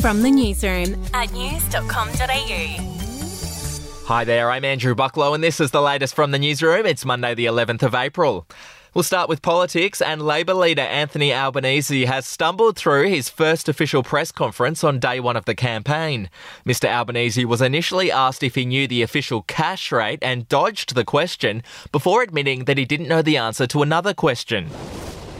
From the newsroom at news.com.au. Hi there, I'm Andrew Bucklow, and this is the latest from the newsroom. It's Monday, the 11th of April. We'll start with politics, and Labor leader Anthony Albanese has stumbled through his first official press conference on day one of the campaign. Mr. Albanese was initially asked if he knew the official cash rate and dodged the question before admitting that he didn't know the answer to another question.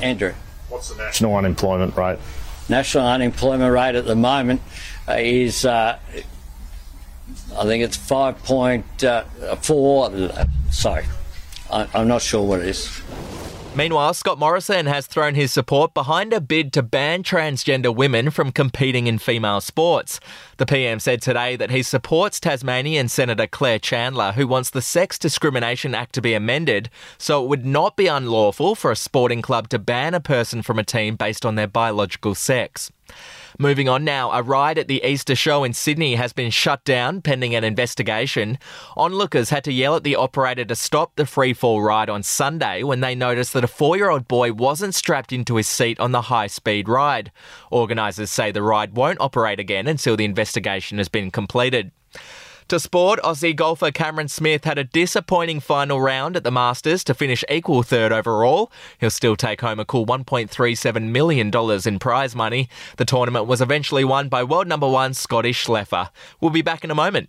Andrew. What's the national unemployment rate? National unemployment rate at the moment uh, is, uh, I think it's 5.4. sorry, I, I'm not sure what it is. Meanwhile, Scott Morrison has thrown his support behind a bid to ban transgender women from competing in female sports. The PM said today that he supports Tasmanian Senator Claire Chandler, who wants the Sex Discrimination Act to be amended so it would not be unlawful for a sporting club to ban a person from a team based on their biological sex. Moving on now, a ride at the Easter show in Sydney has been shut down pending an investigation. Onlookers had to yell at the operator to stop the free fall ride on Sunday when they noticed that a four year old boy wasn't strapped into his seat on the high speed ride. Organisers say the ride won't operate again until the investigation has been completed. To sport, Aussie golfer Cameron Smith had a disappointing final round at the Masters to finish equal third overall. He'll still take home a cool $1.37 million in prize money. The tournament was eventually won by world number one Scottie Scheffler. We'll be back in a moment.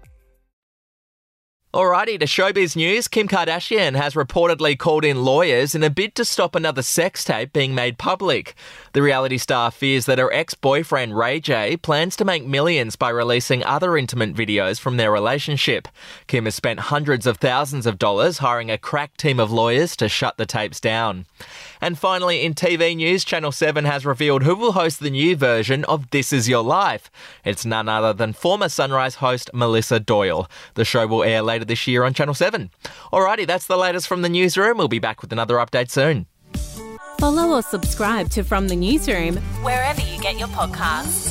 Alrighty, to showbiz news, Kim Kardashian has reportedly called in lawyers in a bid to stop another sex tape being made public. The reality star fears that her ex boyfriend Ray J plans to make millions by releasing other intimate videos from their relationship. Kim has spent hundreds of thousands of dollars hiring a crack team of lawyers to shut the tapes down. And finally, in TV news, Channel 7 has revealed who will host the new version of This Is Your Life. It's none other than former Sunrise host Melissa Doyle. The show will air later this year on Channel 7. Alrighty, that's the latest from the newsroom. We'll be back with another update soon. Follow or subscribe to From the Newsroom wherever you get your podcasts.